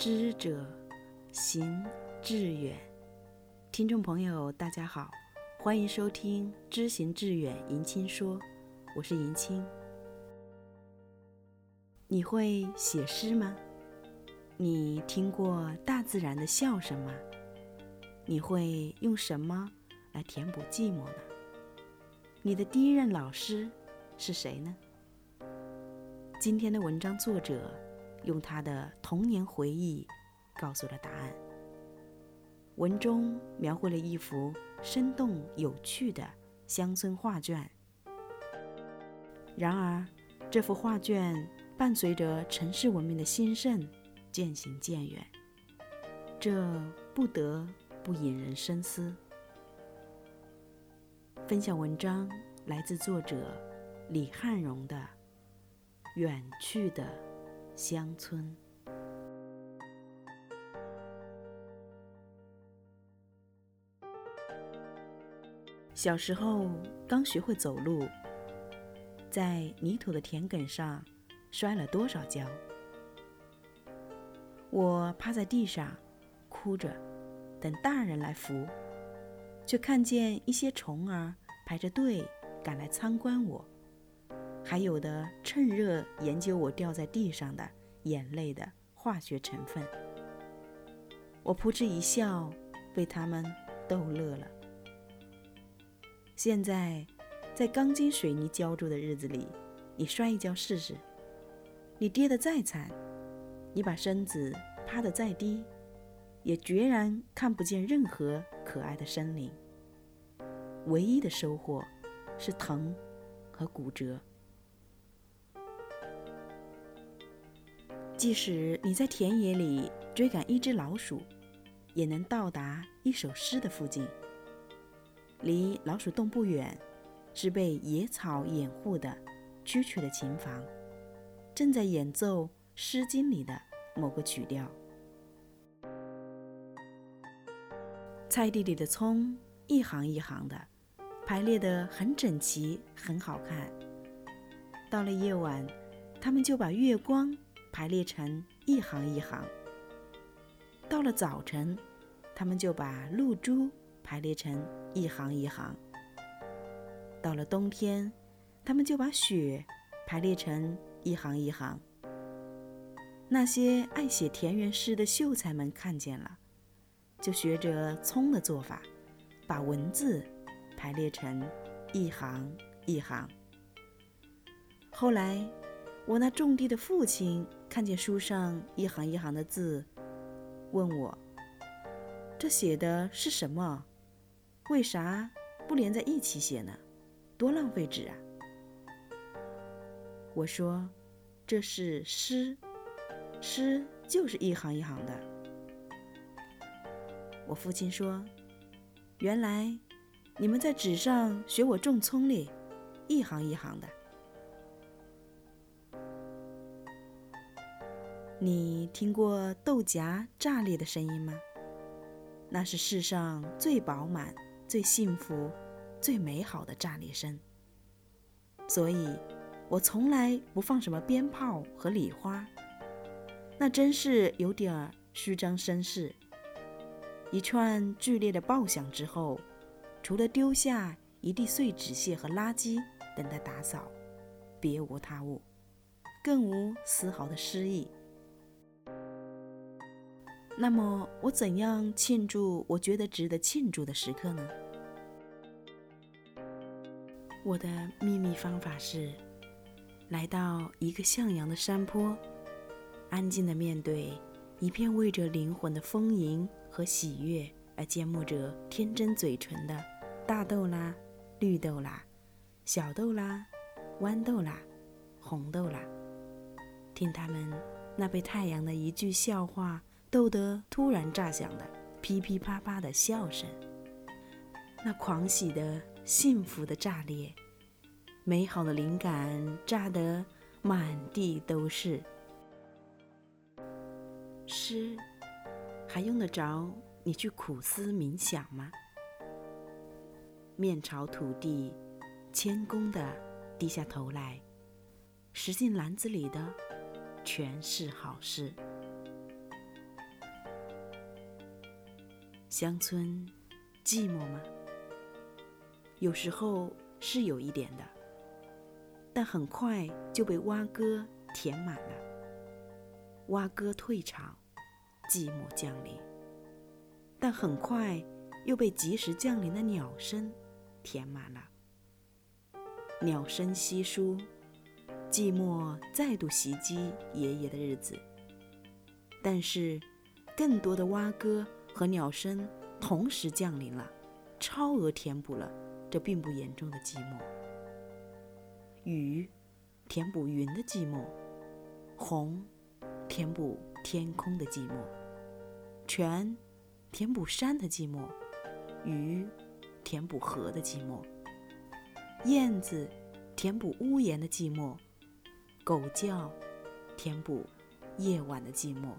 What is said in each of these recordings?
知者行志远。听众朋友，大家好，欢迎收听《知行志远》迎亲说，我是迎亲。你会写诗吗？你听过大自然的笑声吗？你会用什么来填补寂寞呢？你的第一任老师是谁呢？今天的文章作者用他的童年回忆告诉了答案。文中描绘了一幅生动有趣的乡村画卷。然而，这幅画卷伴随着城市文明的兴盛渐行渐远，这不得不引人深思。分享文章来自作者李汉荣的。远去的乡村。小时候刚学会走路，在泥土的田埂上摔了多少跤？我趴在地上哭着，等大人来扶，却看见一些虫儿排着队赶来参观我。还有的趁热研究我掉在地上的眼泪的化学成分，我扑哧一笑，被他们逗乐了。现在，在钢筋水泥浇筑的日子里，你摔一跤试试，你跌得再惨，你把身子趴得再低，也决然看不见任何可爱的生灵。唯一的收获是疼和骨折。即使你在田野里追赶一只老鼠，也能到达一首诗的附近。离老鼠洞不远，是被野草掩护的蛐蛐的琴房，正在演奏《诗经》里的某个曲调。菜地里的葱一行一行的排列得很整齐，很好看。到了夜晚，他们就把月光。排列成一行一行。到了早晨，他们就把露珠排列成一行一行。到了冬天，他们就把雪排列成一行一行。那些爱写田园诗的秀才们看见了，就学着葱的做法，把文字排列成一行一行。后来，我那种地的父亲。看见书上一行一行的字，问我：“这写的是什么？为啥不连在一起写呢？多浪费纸啊！”我说：“这是诗，诗就是一行一行的。”我父亲说：“原来你们在纸上学我种葱哩，一行一行的。”你听过豆荚炸裂的声音吗？那是世上最饱满、最幸福、最美好的炸裂声。所以，我从来不放什么鞭炮和礼花，那真是有点儿虚张声势。一串剧烈的爆响之后，除了丢下一地碎纸屑和垃圾等待打扫，别无他物，更无丝毫的诗意。那么我怎样庆祝我觉得值得庆祝的时刻呢？我的秘密方法是，来到一个向阳的山坡，安静的面对一片为着灵魂的丰盈和喜悦而缄默着天真嘴唇的大豆啦、绿豆啦、小豆啦、豌豆啦、红豆啦，听他们那被太阳的一句笑话。逗得突然炸响的噼噼啪啪的笑声，那狂喜的、幸福的炸裂，美好的灵感炸得满地都是。诗还用得着你去苦思冥想吗？面朝土地，谦恭地低下头来，拾进篮子里的全是好事。乡村寂寞吗？有时候是有一点的，但很快就被蛙歌填满了。蛙歌退场，寂寞降临，但很快又被及时降临的鸟声填满了。鸟声稀疏，寂寞再度袭击爷爷的日子。但是，更多的蛙歌和鸟声同时降临了，超额填补了这并不严重的寂寞。雨填补云的寂寞，红填补天空的寂寞，泉填补山的寂寞，鱼填补河的寂寞，燕子填补屋檐的寂寞，狗叫填补夜晚的寂寞。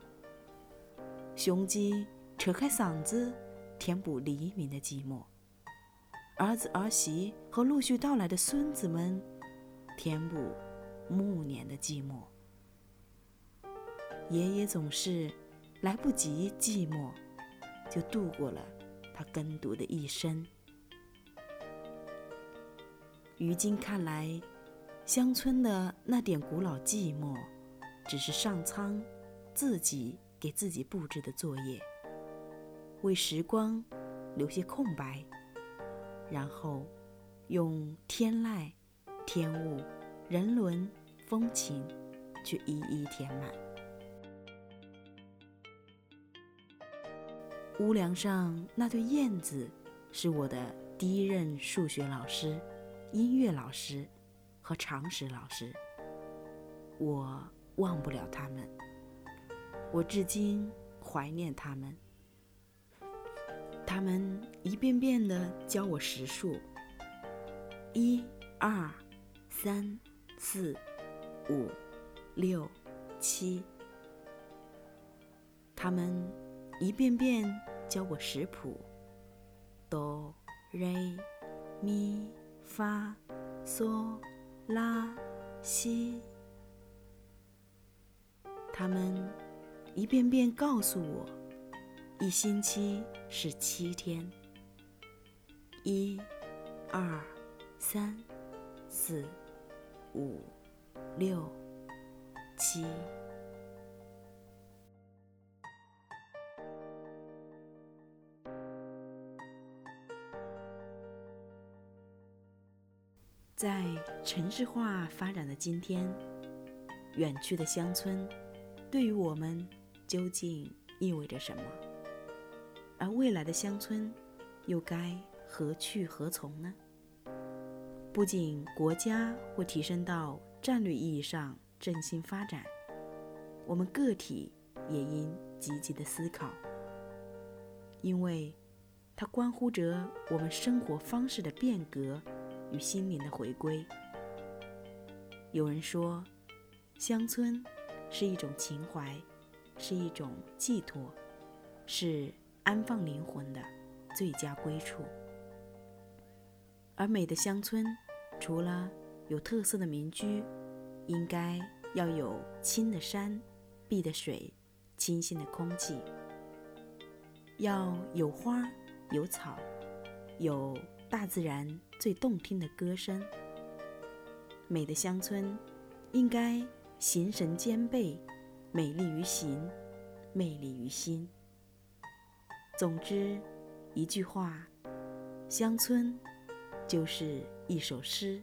雄鸡扯开嗓子，填补黎明的寂寞；儿子儿媳和陆续到来的孙子们，填补暮年的寂寞。爷爷总是来不及寂寞，就度过了他耕读的一生。于今看来，乡村的那点古老寂寞，只是上苍自己。给自己布置的作业，为时光留些空白，然后用天籁、天物、人伦、风情去一一填满。屋梁上那对燕子是我的第一任数学老师、音乐老师和常识老师，我忘不了他们。我至今怀念他们，他们一遍遍地教我识数，一、二、三、四、五、六、七。他们一遍遍教我识谱，哆、瑞、咪、发、嗦、拉、西。他们。一遍遍告诉我，一星期是七天，一、二、三、四、五、六、七。在城市化发展的今天，远去的乡村，对于我们。究竟意味着什么？而未来的乡村又该何去何从呢？不仅国家会提升到战略意义上振兴发展，我们个体也应积极的思考，因为它关乎着我们生活方式的变革与心灵的回归。有人说，乡村是一种情怀。是一种寄托，是安放灵魂的最佳归处。而美的乡村，除了有特色的民居，应该要有青的山、碧的水、清新的空气，要有花、有草，有大自然最动听的歌声。美的乡村，应该形神兼备。美丽于形，魅力于心。总之，一句话，乡村就是一首诗。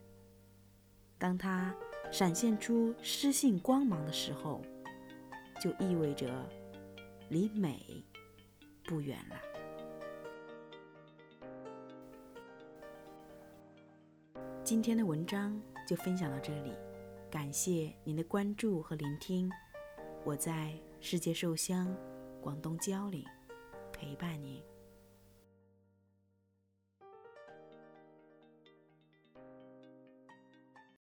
当它闪现出诗性光芒的时候，就意味着离美不远了。今天的文章就分享到这里，感谢您的关注和聆听。我在世界寿乡，广东蕉岭，陪伴你。